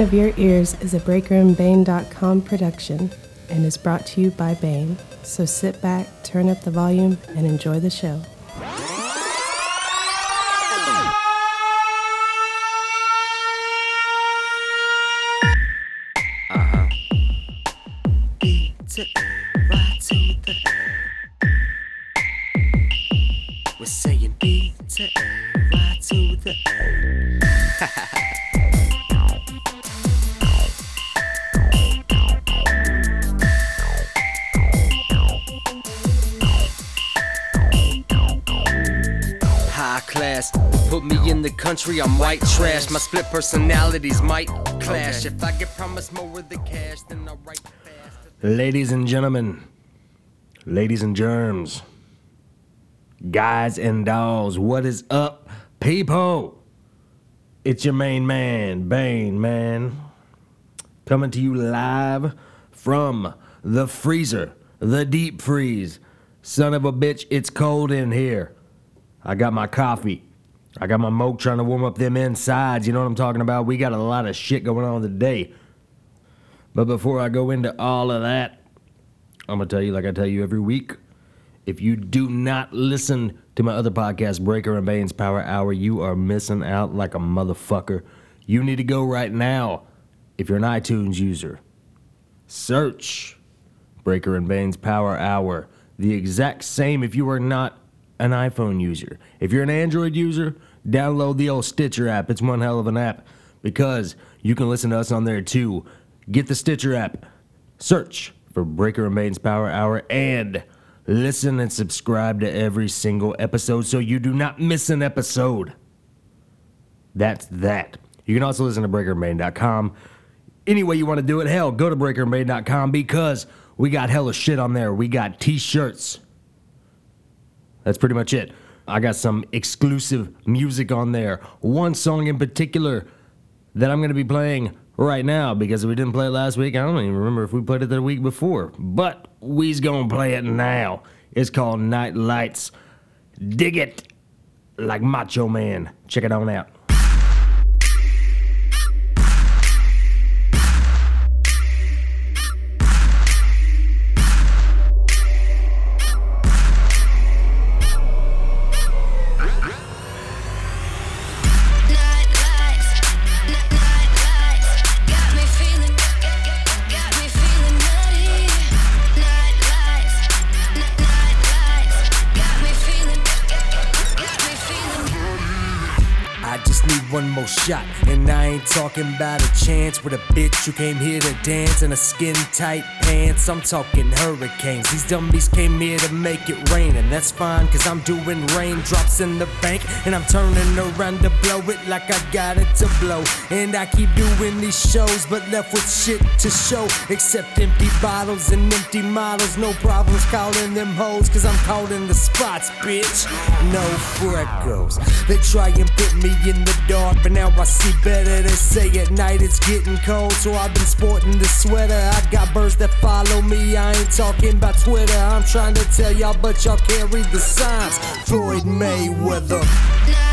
The of Your Ears is a BreakerandBane.com production and is brought to you by Bane. So sit back, turn up the volume, and enjoy the show. Trash. My split personalities might clash. If I get promised more of the cash, then I'll write fast. Ladies and gentlemen, ladies and germs, guys and dolls, what is up, people? It's your main man, Bane, man. Coming to you live from the freezer, the deep freeze. Son of a bitch, it's cold in here. I got my coffee. I got my moke trying to warm up them insides. You know what I'm talking about? We got a lot of shit going on today. But before I go into all of that, I'm going to tell you, like I tell you every week, if you do not listen to my other podcast, Breaker and Bane's Power Hour, you are missing out like a motherfucker. You need to go right now if you're an iTunes user. Search Breaker and Bane's Power Hour. The exact same if you are not an iPhone user. If you're an Android user, download the old Stitcher app. It's one hell of an app because you can listen to us on there too. Get the Stitcher app. Search for Breaker Bane's Power Hour and listen and subscribe to every single episode so you do not miss an episode. That's that. You can also listen to BreakerandBane.com. Any way you want to do it, hell, go to BreakerandBane.com because we got hella shit on there. We got t-shirts. That's pretty much it. I got some exclusive music on there. One song in particular that I'm going to be playing right now because we didn't play it last week. I don't even remember if we played it the week before, but we's going to play it now. It's called Night Lights. Dig it like Macho Man. Check it on out. One more shot, and I ain't talking about a chance with a bitch who came here to dance in a skin tight pants. I'm talking hurricanes. These dummies came here to make it rain, and that's fine, cause I'm doing raindrops in the bank, and I'm turning around to blow it like I got it to blow. And I keep doing these shows, but left with shit to show, except empty bottles and empty models. No problems calling them hoes, cause I'm calling the spots, bitch. No freckles. They try and put me in the dark, but now I see better. They say at night it's getting cold, so I've been sporting the sweater. I got birds that follow me. I ain't talking about Twitter. I'm trying to tell y'all, but y'all can't read the signs. Floyd Mayweather.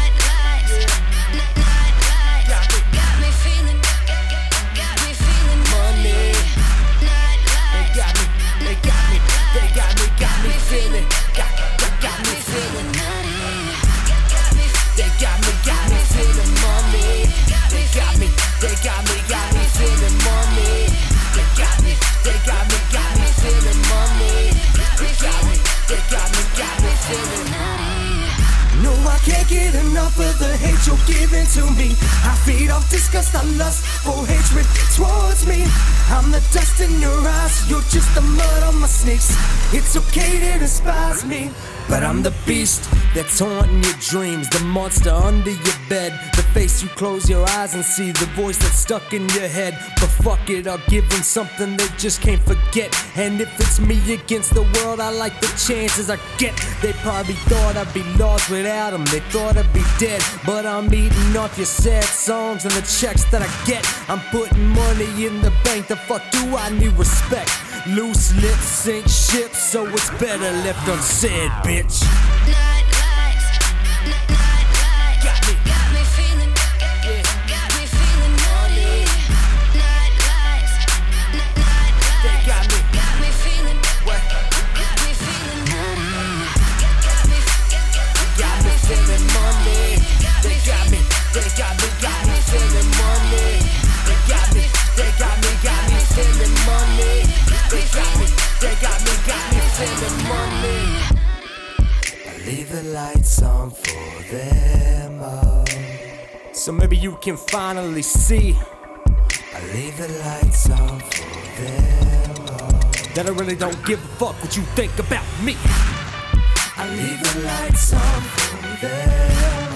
To me. I feed off disgust, I lust for hatred towards me. I'm the dust in your eyes, you're just the mud on my sneaks. It's okay to despise me. But I'm the beast that's haunting your dreams, the monster under your bed, you close your eyes and see, the voice that's stuck in your head. But fuck it, I'll give them something they just can't forget. And if it's me against the world, I like the chances I get. They probably thought I'd be lost without them, they thought I'd be dead. But I'm eating off your sad songs and the checks that I get. I'm putting money in the bank, the fuck do I need respect? Loose lips sink ships, so it's better left unsaid, bitch. Finally see I leave the lights on for them. that I really don't give a fuck what you think about me. I leave the lights on for them.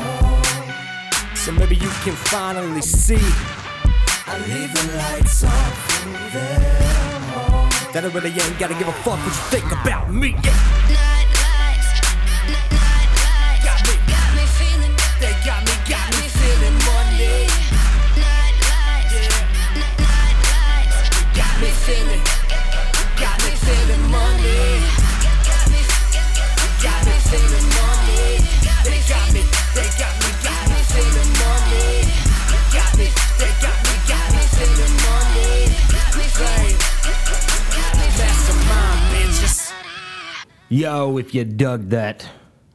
So maybe you can finally see I leave the lights on for them. that I really ain't gotta give a fuck what you think about me. Yeah. Yo, if you dug that,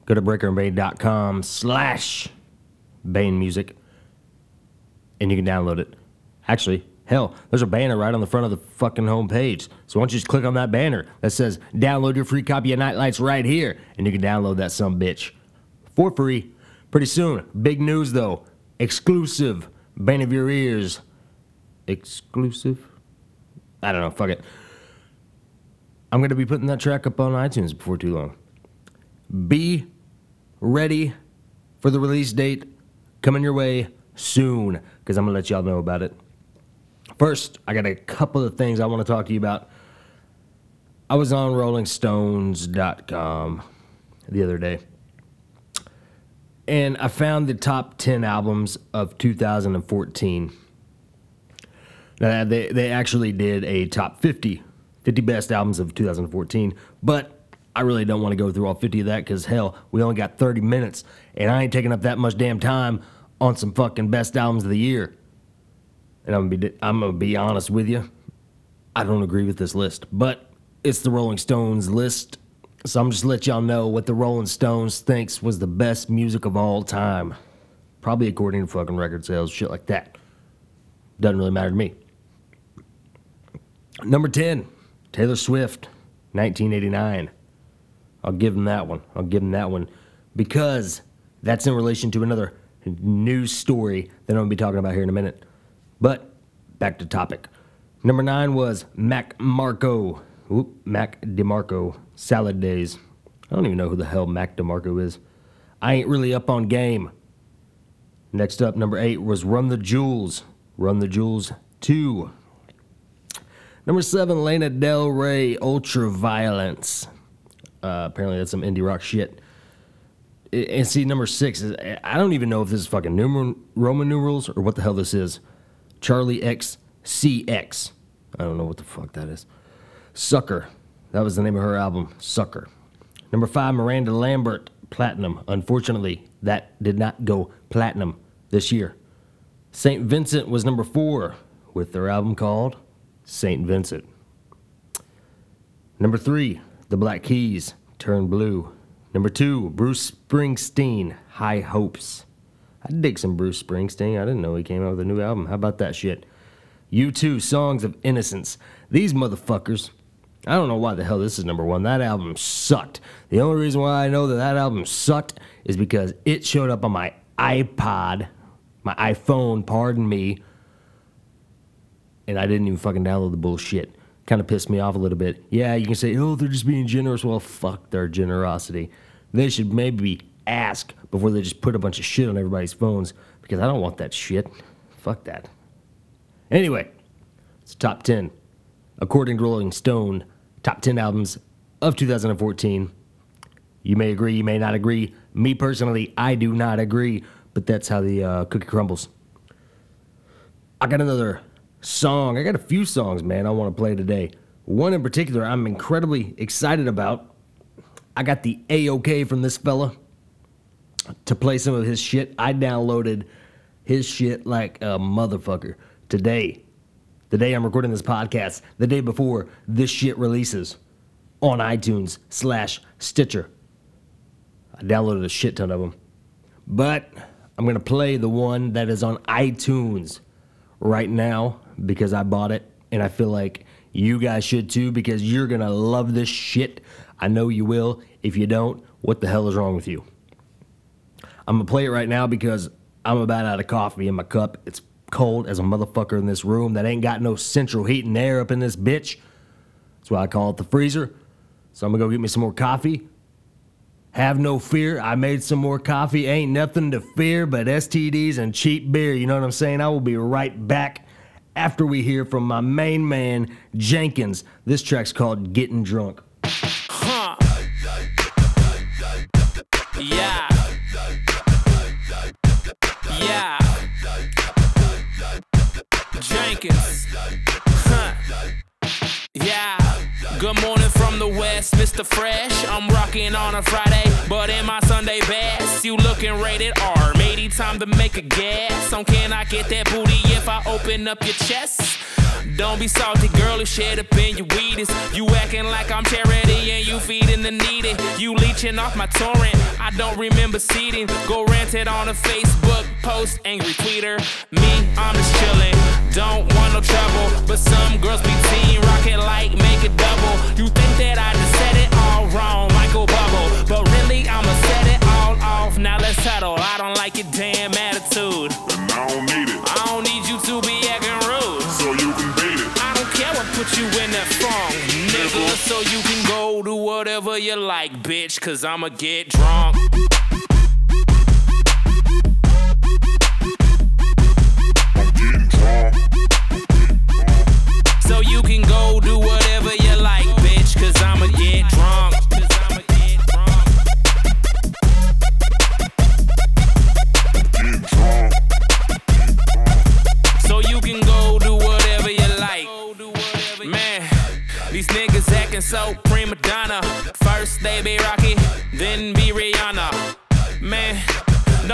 go to breakerandbane.com slash Bane Music and you can download it. Actually, hell, there's a banner right on the front of the fucking homepage. So why don't you just click on that banner that says download your free copy of Nightlights right here and you can download that some bitch for free pretty soon. Big news though, exclusive, Bane of your ears, exclusive. I don't know, fuck it. I'm gonna be putting that track up on iTunes before too long. Be ready for the release date coming your way soon because I'm gonna let y'all know about it. First, I got a couple of things I want to talk to you about. I was on RollingStones.com the other day, and I found the top 10 albums of 2014. Now, they, they actually did a top 50, 50 best albums of 2014, but I really don't want to go through all 50 of that because, hell, we only got 30 minutes, and I ain't taking up that much damn time on some fucking best albums of the year. And I'm gonna be, I'm gonna be honest with you, I don't agree with this list, but it's the Rolling Stones list, so I'm just let y'all know what the Rolling Stones thinks was the best music of all time. Probably according to fucking record sales, shit like that. Doesn't really matter to me. Number 10, Taylor Swift, 1989. I'll give him that one. I'll give him that one because that's in relation to another news story that I'm going to be talking about here in a minute. But back to topic. Number nine was Mac Marco. Oop, Mac DeMarco. Salad Days. I don't even know who the hell Mac DeMarco is. I ain't really up on game. Next up, number eight was Run the Jewels. Run the Jewels 2. Number seven, Lana Del Rey, Ultraviolence. Uh, apparently, that's some indie rock shit. And see, number six is I don't even know if this is fucking numer- Roman numerals or what the hell this is. Charlie X CX. I don't know what the fuck that is. Sucker. That was the name of her album, Sucker. Number five, Miranda Lambert, Platinum. Unfortunately, that did not go platinum this year. St. Vincent was number four with their album called St. Vincent. Number three, The Black Keys, Turn Blue. Number two, Bruce Springsteen, High Hopes. I dig some Bruce Springsteen. I didn't know he came out with a new album. How about that shit? U2, Songs of Innocence. These motherfuckers. I don't know why the hell this is number one. That album sucked. The only reason why I know that that album sucked is because it showed up on my iPod, my iPhone, pardon me, and I didn't even fucking download the bullshit. Kind of pissed me off a little bit. Yeah, you can say, oh, they're just being generous. Well, fuck their generosity. They should maybe ask before they just put a bunch of shit on everybody's phones because I don't want that shit. Fuck that. Anyway, it's top 10. According to Rolling Stone, top 10 albums of 2014. You may agree, you may not agree. Me personally, I do not agree, but that's how the uh, cookie crumbles. I got another song. I got a few songs, man, I want to play today. One in particular I'm incredibly excited about. I got the A-OK from this fella to play some of his shit. I downloaded his shit like a motherfucker today. The day I'm recording this podcast, the day before this shit releases on iTunes slash Stitcher. I downloaded a shit ton of them. But I'm going to play the one that is on iTunes right now because I bought it and I feel like you guys should too because you're to love this shit. I know you will. If you don't, what the hell is wrong with you? I'm to play it right now because I'm about out of coffee in my cup. It's cold as a motherfucker in this room that ain't got no central heat and air up in this bitch. That's why I call it the freezer. So I'm gonna go get me some more coffee. Have no fear. I made some more coffee. Ain't nothing to fear but STDs and cheap beer. You know what I'm saying? I will be right back after we hear from my main man, Jankins. This track's called Getting Drunk. Huh. Yeah. Yeah. Jankins. Yeah. Good morning from the west, Mr. Fresh. I'm rocking on a Friday, but in my Sunday best, you looking rated R. Time to make a guess. On can I get that booty if I open up your chest? Don't be salty, girl, it's shit up in your weedies. You acting like I'm charity and you feeding the needy. You leeching off my torrent, I don't remember seeding. Go ranted on a Facebook post, angry tweeter. Me, I'm just chilling, don't want no trouble. But some girls be teen rocking like make it double. You think that I just said it all wrong, Michael Bubble. But really, I'ma set it all off. Now let's settle. I don't like your damn attitude. and I don't need it, I don't need you to be acting rude. so you can beat it. I don't care what put you in that funk, nigga. So you can go do whatever you like, bitch, cause I'ma get drunk. Drunk, So you can go do whatever you like, bitch, cause I'ma get drunk. So prima donna. First they be Rocky, then be Rihanna.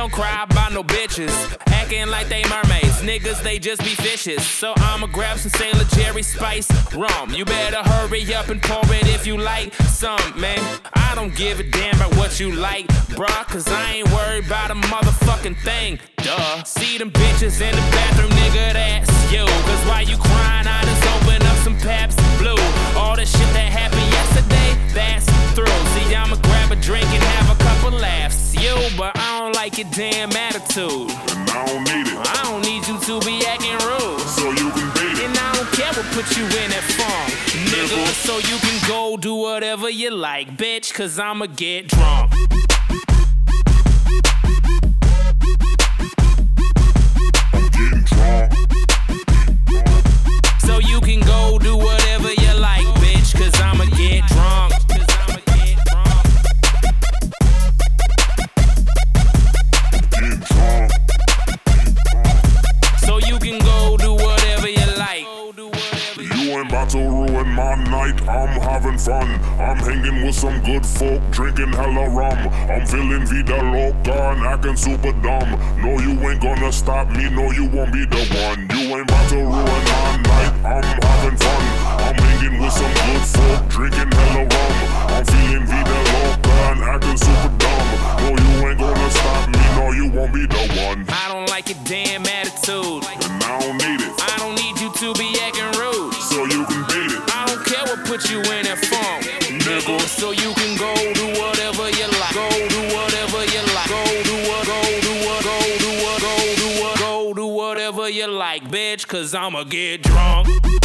Don't cry about no bitches. Acting like they mermaids. Niggas, they just be fishes. So I'ma grab some Sailor Jerry Spice rum. You better hurry up and pour it if you like some, man. I don't give a damn about what you like, bruh. Cause I ain't worried about a motherfucking thing. Duh. See them bitches in the bathroom, nigga, that's you. Cause while you crying, I just open up some Pabst Blue. All the shit that happened yesterday, through. See, I'ma grab a drink and have a couple laughs. You, but I don't like your damn attitude. and I don't need it, I don't need you to be acting rude. so you can beat it. And I don't care what put you in that funk, nigga. So you can go do whatever you like, bitch, cause I'ma get drunk. Get drunk.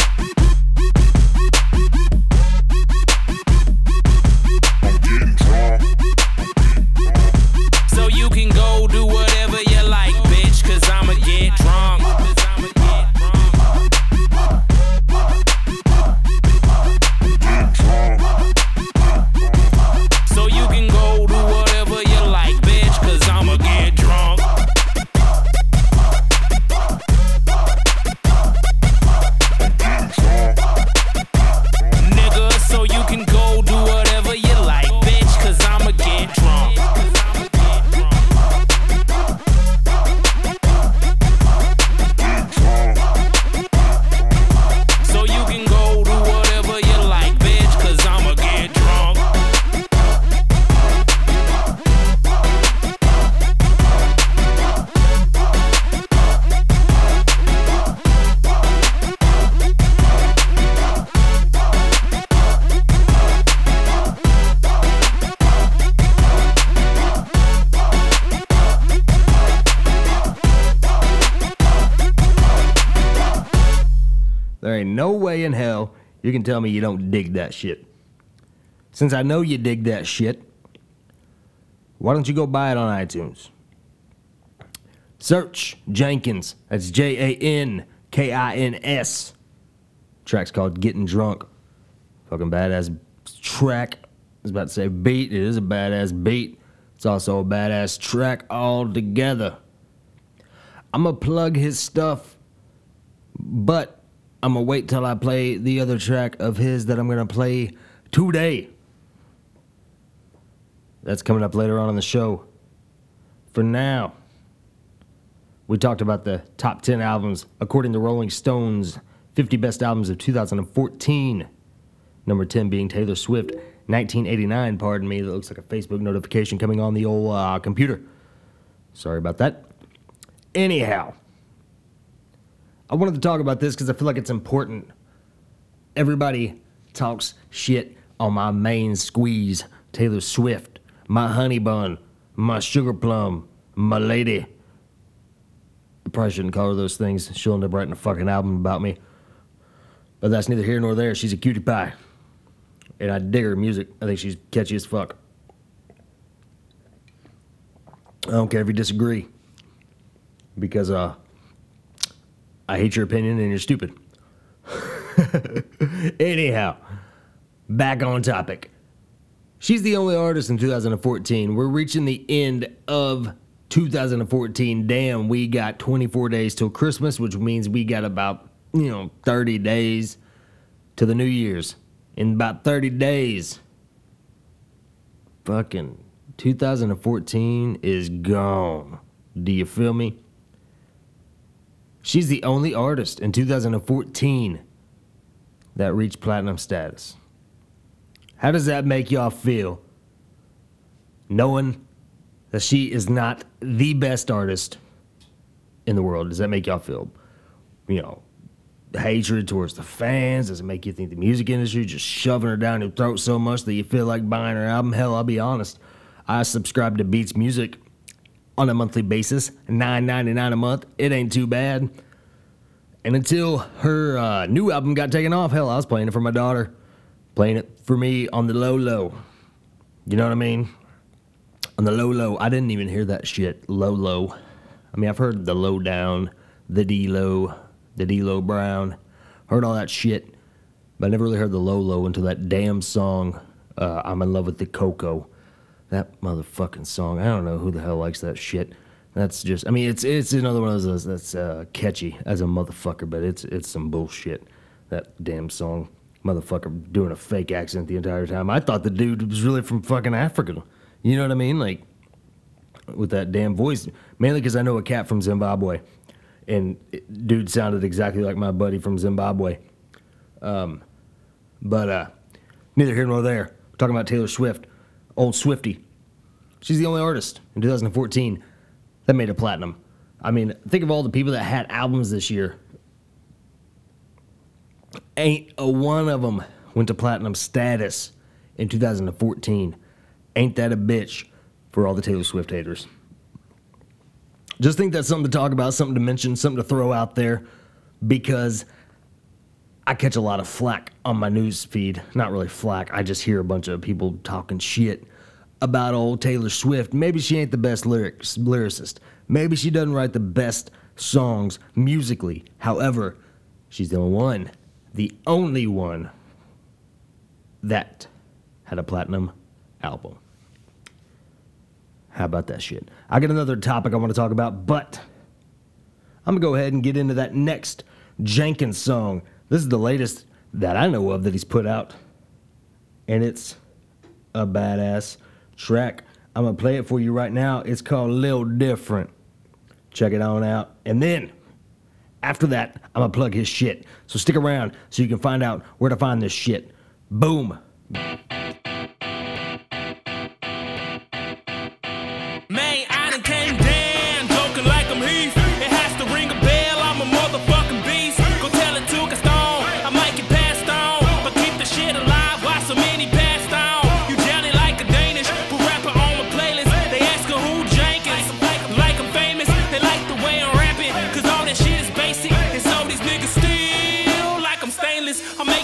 No way in hell you can tell me you don't dig that shit. Since I know you dig that shit, why don't you go buy it on iTunes? Search Jankins. That's J A N K I N S. Track's called Getting Drunk. Fucking badass track. I was about to say beat. It is a badass beat. It's also a badass track altogether. I'm gonna plug his stuff, but I'm gonna wait till I play the other track of his that I'm gonna play today. That's coming up later on in the show. For now, we talked about the top 10 albums according to Rolling Stone's 50 best albums of 2014. Number 10 being Taylor Swift, 1989, pardon me. That looks like a Facebook notification coming on the old uh, computer. Sorry about that. Anyhow, I wanted to talk about this because I feel like it's important. Everybody talks shit on my main squeeze, Taylor Swift, my honey bun, my sugar plum, my lady. I probably shouldn't call her those things. She'll end up writing a fucking album about me. But that's neither here nor there. She's a cutie pie. And I dig her music. I think she's catchy as fuck. I don't care if you disagree. Because uh I hate your opinion and you're stupid. Anyhow, back on topic. She's the only artist in 2014. We're reaching the end of 2014. Damn, we got 24 days till Christmas, which means we got about, you know, 30 days to the New Year's. In about 30 days, fucking 2014 is gone. Do you feel me? She's the only artist in 2014 that reached platinum status. How does that make y'all feel? Knowing that she is not the best artist in the world, does that make y'all feel, you know, hatred towards the fans? Does it make you think the music industry just shoving her down your throat so much that you feel like buying her album? Hell, I'll be honest. I subscribe to Beats Music on a monthly basis, nine ninety nine a month. It ain't too bad. And until her uh, new album got taken off, hell, I was playing it for my daughter, playing it for me on the low low. You know what I mean? On the low low, I didn't even hear that shit. Low low. I mean, I've heard the low down, the D low, the D low brown, heard all that shit, but I never really heard the low low until that damn song. Uh, I'm in love with the Coco. That motherfucking song. I don't know who the hell likes that shit. That's just. I mean, it's it's another one of those that's uh, catchy as a motherfucker, but it's it's some bullshit. That damn song, motherfucker, doing a fake accent the entire time. I thought the dude was really from fucking Africa. You know what I mean? Like with that damn voice. Mainly because I know a cat from Zimbabwe, and it- dude sounded exactly like my buddy from Zimbabwe. Um, but uh, neither here nor there. We're talking about Taylor Swift, old Swifty. She's the only artist in 2014 that made a platinum. I mean, think of all the people that had albums this year. Ain't a one of them went to platinum status in 2014. Ain't that a bitch for all the Taylor Swift haters? Just think that's something to talk about, something to mention, something to throw out there because I catch a lot of flack on my news feed. Not really flack, I just hear a bunch of people talking shit about old Taylor Swift. Maybe she ain't the best lyrics, lyricist. Maybe she doesn't write the best songs musically. However, she's the only one, the only one that had a platinum album. How about that shit? I got another topic I want to talk about, but I'm gonna go ahead and get into that next Jankins song. This is the latest that I know of that he's put out, and it's a badass track. I'm gonna play it for you right now. It's called Lil Different. Check it on out, and then after that, I'm gonna plug his shit. So stick around so you can find out where to find this shit. Boom. I'm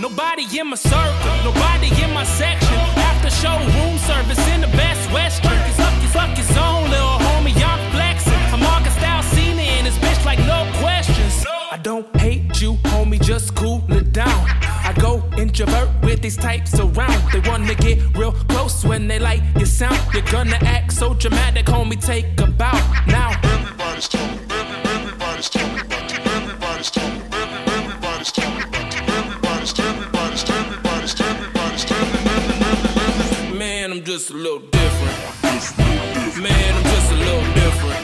Nobody, in my circle, nobody in my section. After show room service in the best western. Cause up his fuck own little homie, I'm flexing. I'm August Alsina in this bitch like no questions. I don't hate you, homie, just cool it down. Go introvert with these types around. They wanna get real close when they like your sound. You're gonna act so dramatic, homie, take a bow. Now, Everybody's talking. Everybody's talking about you. Everybody's talking. Everybody's talking about you. Everybody's talking, everybody's talking, everybody's talking, everybody's talking, everybody's man, I'm just a little different. Man, I'm just a little different.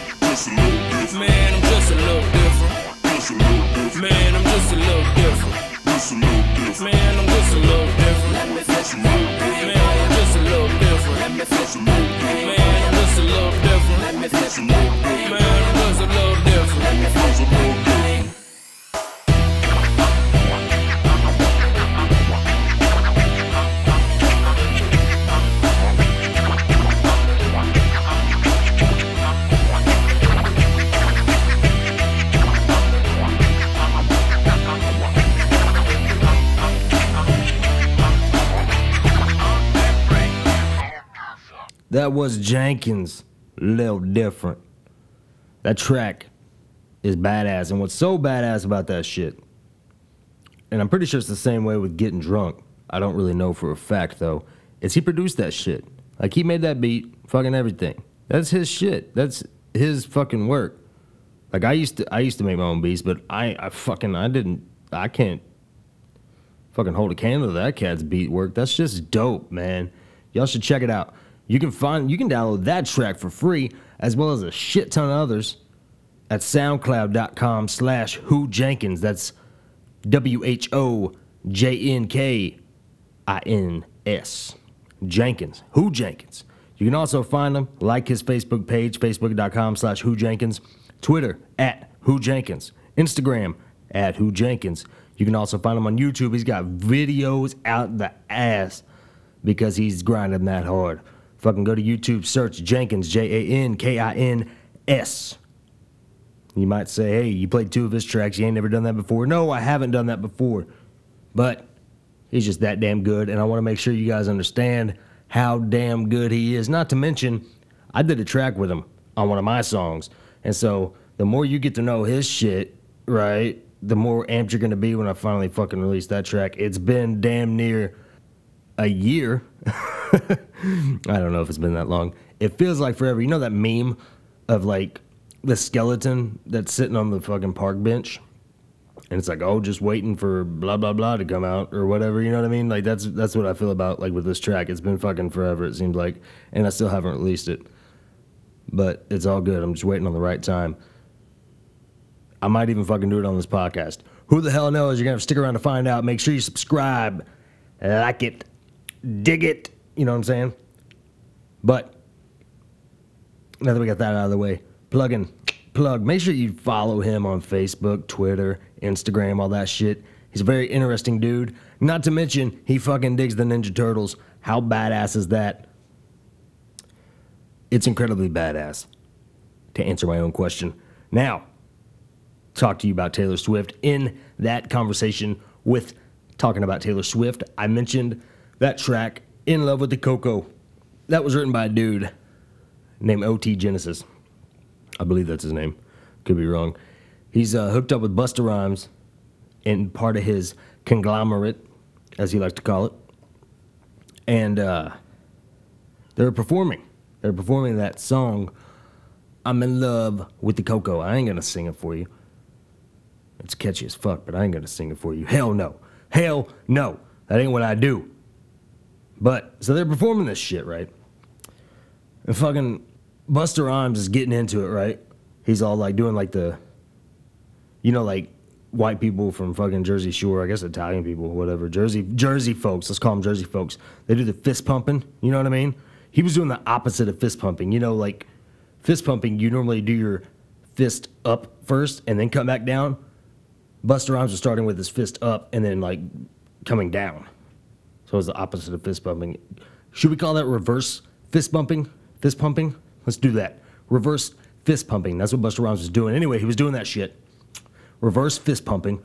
Man, I'm just a little different. Just a little different. Man, I'm just a little different. Just a little different. Man, I'm just a little different. Just a little different. Man, I'm just a little different. Just a little different. Man, I'm just a little different. A little different. Man, I'm just a little different. Just a little different. Man, I'm just a little different. That was Jankins. Little different. That track is badass. And what's so badass about that shit, and I'm pretty sure it's the same way with Getting Drunk. I don't really know for a fact though, is he produced that shit. Like he made that beat, fucking everything. That's his shit. That's his fucking work. Like I used to I used to make my own beats, but I, I fucking I didn't I can't fucking hold a candle to that cat's beat work. That's just dope, man. Y'all should check it out. You can find you can download that track for free, as well as a shit ton of others at soundcloud.com slash who Jankins. That's W H O J N K I N S. Jankins. Who Jankins. You can also find him, like his Facebook page, facebook.com slash who Jankins, Twitter at who Jankins, Instagram at who Jankins. You can also find him on YouTube. He's got videos out the ass because he's grinding that hard. Fucking go to YouTube, search Jankins, J A N K I N S. You might say, hey, you played two of his tracks. You ain't never done that before. No, I haven't done that before. But he's just that damn good. And I want to make sure you guys understand how damn good he is. Not to mention, I did a track with him on one of my songs. And so the more you get to know his shit, right, the more amped you're going to be when I finally fucking release that track. It's been damn near a year. I don't know if it's been that long. It feels like forever. You know that meme of like the skeleton that's sitting on the fucking park bench? And it's like, oh, just waiting for blah blah blah to come out or whatever. You know what I mean? Like that's that's what I feel about like with this track. It's been fucking forever. It seems like, and I still haven't released it. But it's all good. I'm just waiting on the right time. I might even fucking do it on this podcast. Who the hell knows? You're gonna have to stick around to find out. Make sure you subscribe, like it, dig it. You know what I'm saying? But now that we got that out of the way, plug in, plug. Make sure you follow him on Facebook, Twitter, Instagram, all that shit. He's a very interesting dude. Not to mention, he fucking digs the Ninja Turtles. How badass is that? It's incredibly badass. To answer my own question. Now, talk to you about Taylor Swift. In that conversation with talking about Taylor Swift, I mentioned that track, In Love with the Coco. That was written by a dude named OT Genasis. I believe that's his name. Could be wrong. He's uh, hooked up with Busta Rhymes and part of his conglomerate, as he likes to call it. And uh, they're performing. They're performing that song, I'm in love with the Coco. I ain't gonna sing it for you. It's catchy as fuck, but I ain't gonna sing it for you. Hell no. Hell no. That ain't what I do. But, so they're performing this shit, right? And fucking Busta Rhymes is getting into it, right? He's all like doing like the, you know, like white people from fucking Jersey Shore, I guess Italian people, whatever, Jersey Jersey folks, let's call them Jersey folks. They do the fist pumping, you know what I mean? He was doing the opposite of fist pumping. You know, like fist pumping, you normally do your fist up first and then come back down. Busta Rhymes was starting with his fist up and then like coming down. Was the opposite of fist bumping. Should we call that reverse fist bumping? Fist pumping? Let's do that. Reverse fist pumping. That's what Busta Rhymes was doing. Anyway, he was doing that shit. Reverse fist pumping.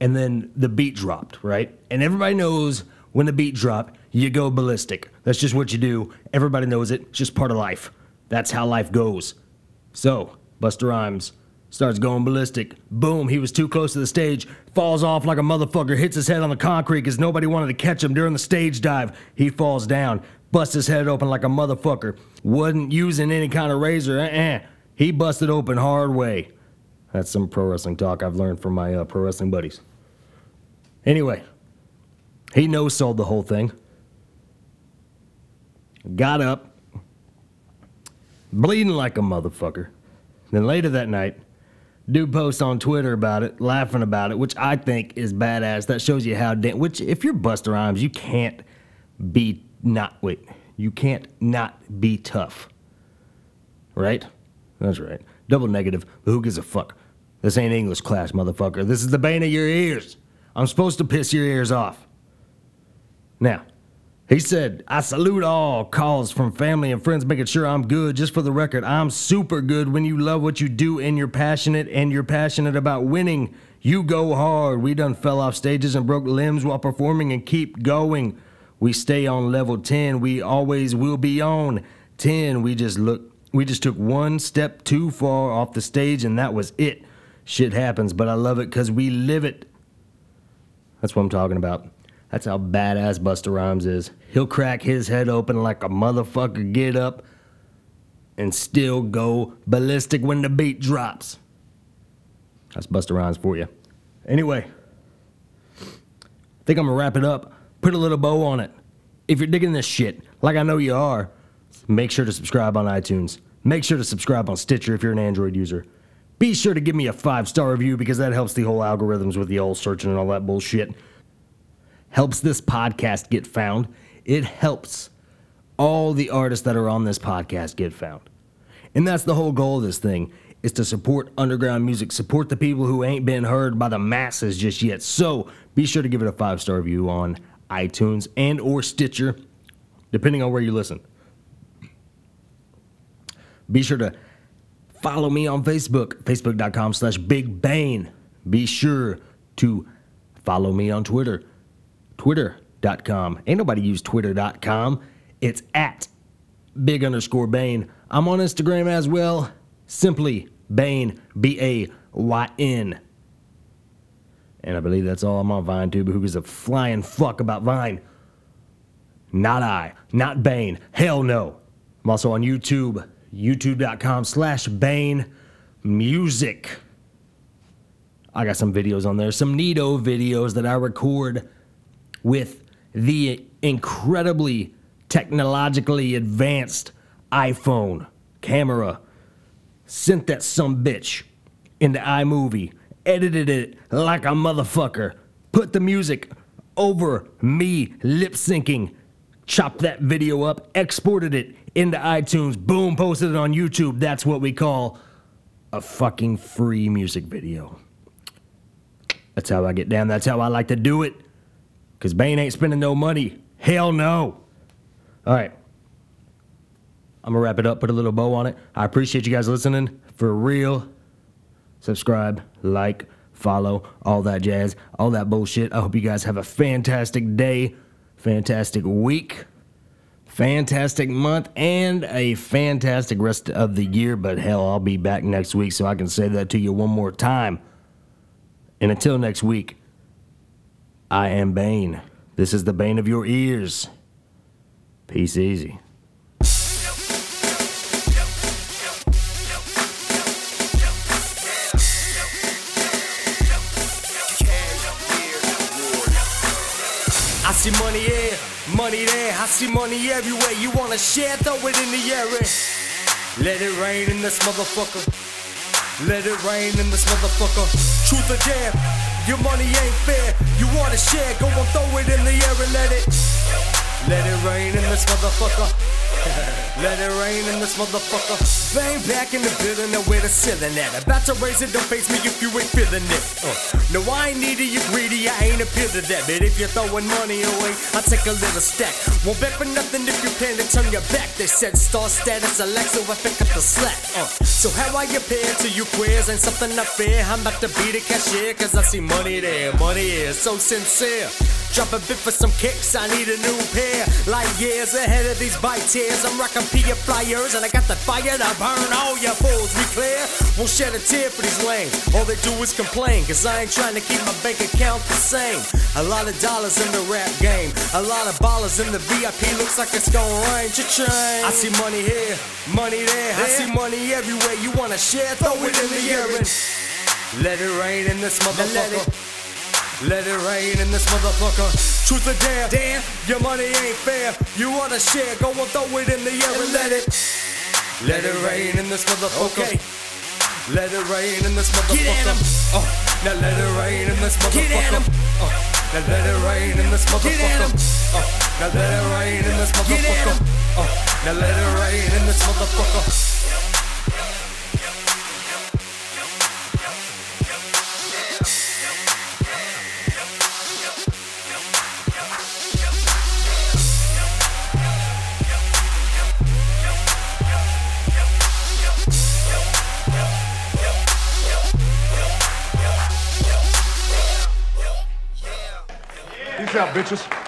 And then the beat dropped, right? And everybody knows when the beat drop, you go ballistic. That's just what you do. Everybody knows it. It's just part of life. That's how life goes. So, Busta Rhymes starts going ballistic. Boom, he was too close to the stage, falls off like a motherfucker, hits his head on the concrete because nobody wanted to catch him during the stage dive. He falls down, busts his head open like a motherfucker. Wasn't using any kind of razor, uh-uh. He busted open hard way. That's some pro wrestling talk I've learned from my uh, pro wrestling buddies. Anyway, he no sold the whole thing. Got up, bleeding like a motherfucker. Then later that night, dude posts on Twitter about it, laughing about it, which I think is badass. That shows you how. Which if you're Busta Rhymes, you can't be not wait. You can't not be tough. Right? That's right. Double negative. But who gives a fuck? This ain't English class, motherfucker. This is the bane of your ears. I'm supposed to piss your ears off. Now, he said, I salute all calls from family and friends making sure I'm good. Just for the record, I'm super good when you love what you do and you're passionate and you're passionate about winning. You go hard. We done fell off stages and broke limbs while performing and keep going. We stay on level 10. We always will be on 10. We just look we just took one step too far off the stage and that was it. Shit happens, but I love it cuz we live it. That's what I'm talking about. That's how badass Busta Rhymes is. He'll crack his head open like a motherfucker, get up, and still go ballistic when the beat drops. That's Busta Rhymes for you. Anyway, I think I'm gonna wrap it up. Put a little bow on it. If you're digging this shit, like I know you are, make sure to subscribe on iTunes. Make sure to subscribe on Stitcher if you're an Android user. Be sure to give me a five star review because that helps the whole algorithms with the old searching and all that bullshit helps this podcast get found. It helps all the artists that are on this podcast get found. And that's the whole goal of this thing is to support underground music, support the people who ain't been heard by the masses just yet. So, be sure to give it a 5-star review on iTunes and or Stitcher depending on where you listen. Be sure to follow me on Facebook, facebook.com slash Big Bane. Be sure to follow me on Twitter, twitter.com. Ain't nobody use twitter.com. It's at big underscore Bane. I'm on Instagram as well. Simply Bane, B A Y N. And I believe that's all I'm on Vine too, but who gives a flying fuck about Vine? Not I, not Bane. Hell no. I'm also on YouTube, youtube.com slash Bane Music. I got some videos on there, some neato videos that I record with the incredibly technologically advanced iPhone camera. Sent that some bitch into iMovie, edited it like a motherfucker, put the music over me lip syncing, chopped that video up, exported it into iTunes, boom, posted it on YouTube. That's what we call a fucking free music video. That's how I get down. That's how I like to do it. Because Bane ain't spending no money. Hell no. All right. I'm going to wrap it up, put a little bow on it. I appreciate you guys listening. For real. Subscribe, like, follow, all that jazz, all that bullshit. I hope you guys have a fantastic day, fantastic week, fantastic month, and a fantastic rest of the year. But hell, I'll be back next week so I can say that to you one more time. And until next week, I am Bane. This is the Bane of your ears. Peace easy. I see money here, money there. I see money everywhere. You wanna share? Throw it in the air. and Let it rain in this motherfucker. Let it rain in this motherfucker. Truth or dare, your money ain't fair. You wanna share, go and throw it in the air and let it. Let it rain in this motherfucker. Let it rain in this motherfucker. Bane back in the building, now where the ceiling at. About to raise it, don't face me if you ain't feeling it. Uh, no, I ain't needy, you greedy, I ain't appeal to that. But if you're throwing money away, I'll take a little stack. Won't bet for nothing if you plan to turn your back. They said star status, Alexa, I pick up the slack. Uh, so how I appear to you queers ain't something I fair. I'm about to be the cashier, cause I see money there. Money is so sincere. Drop a bit for some kicks, I need a new pair. Light years ahead of these bite tears. I'm rocking Pia flyers, and I got the fire to burn all your fools. We clear? Won't shed a tear for these lames. All they do is complain, cause I ain't trying to keep my bank account the same. A lot of dollars in the rap game, a lot of ballers in the VIP. Looks like it's gonna rain. Cha-ching. I see money here, money there. I see money everywhere. You wanna share? Throw it in the air and let it rain in this motherfucker. Let it rain in this motherfucker. Truth or dare, damn, your money ain't fair. You wanna share, go and throw it in the air and let it. Let it rain in this motherfucker. Okay. Let it rain in this motherfucker. Get at 'em. Uh, now let it rain in this motherfucker. Get at 'em. Uh, now let it rain in this motherfucker. Get at 'em. Uh, now let it rain in this motherfucker. Uh, now let it rain in this motherfucker. Out, bitches.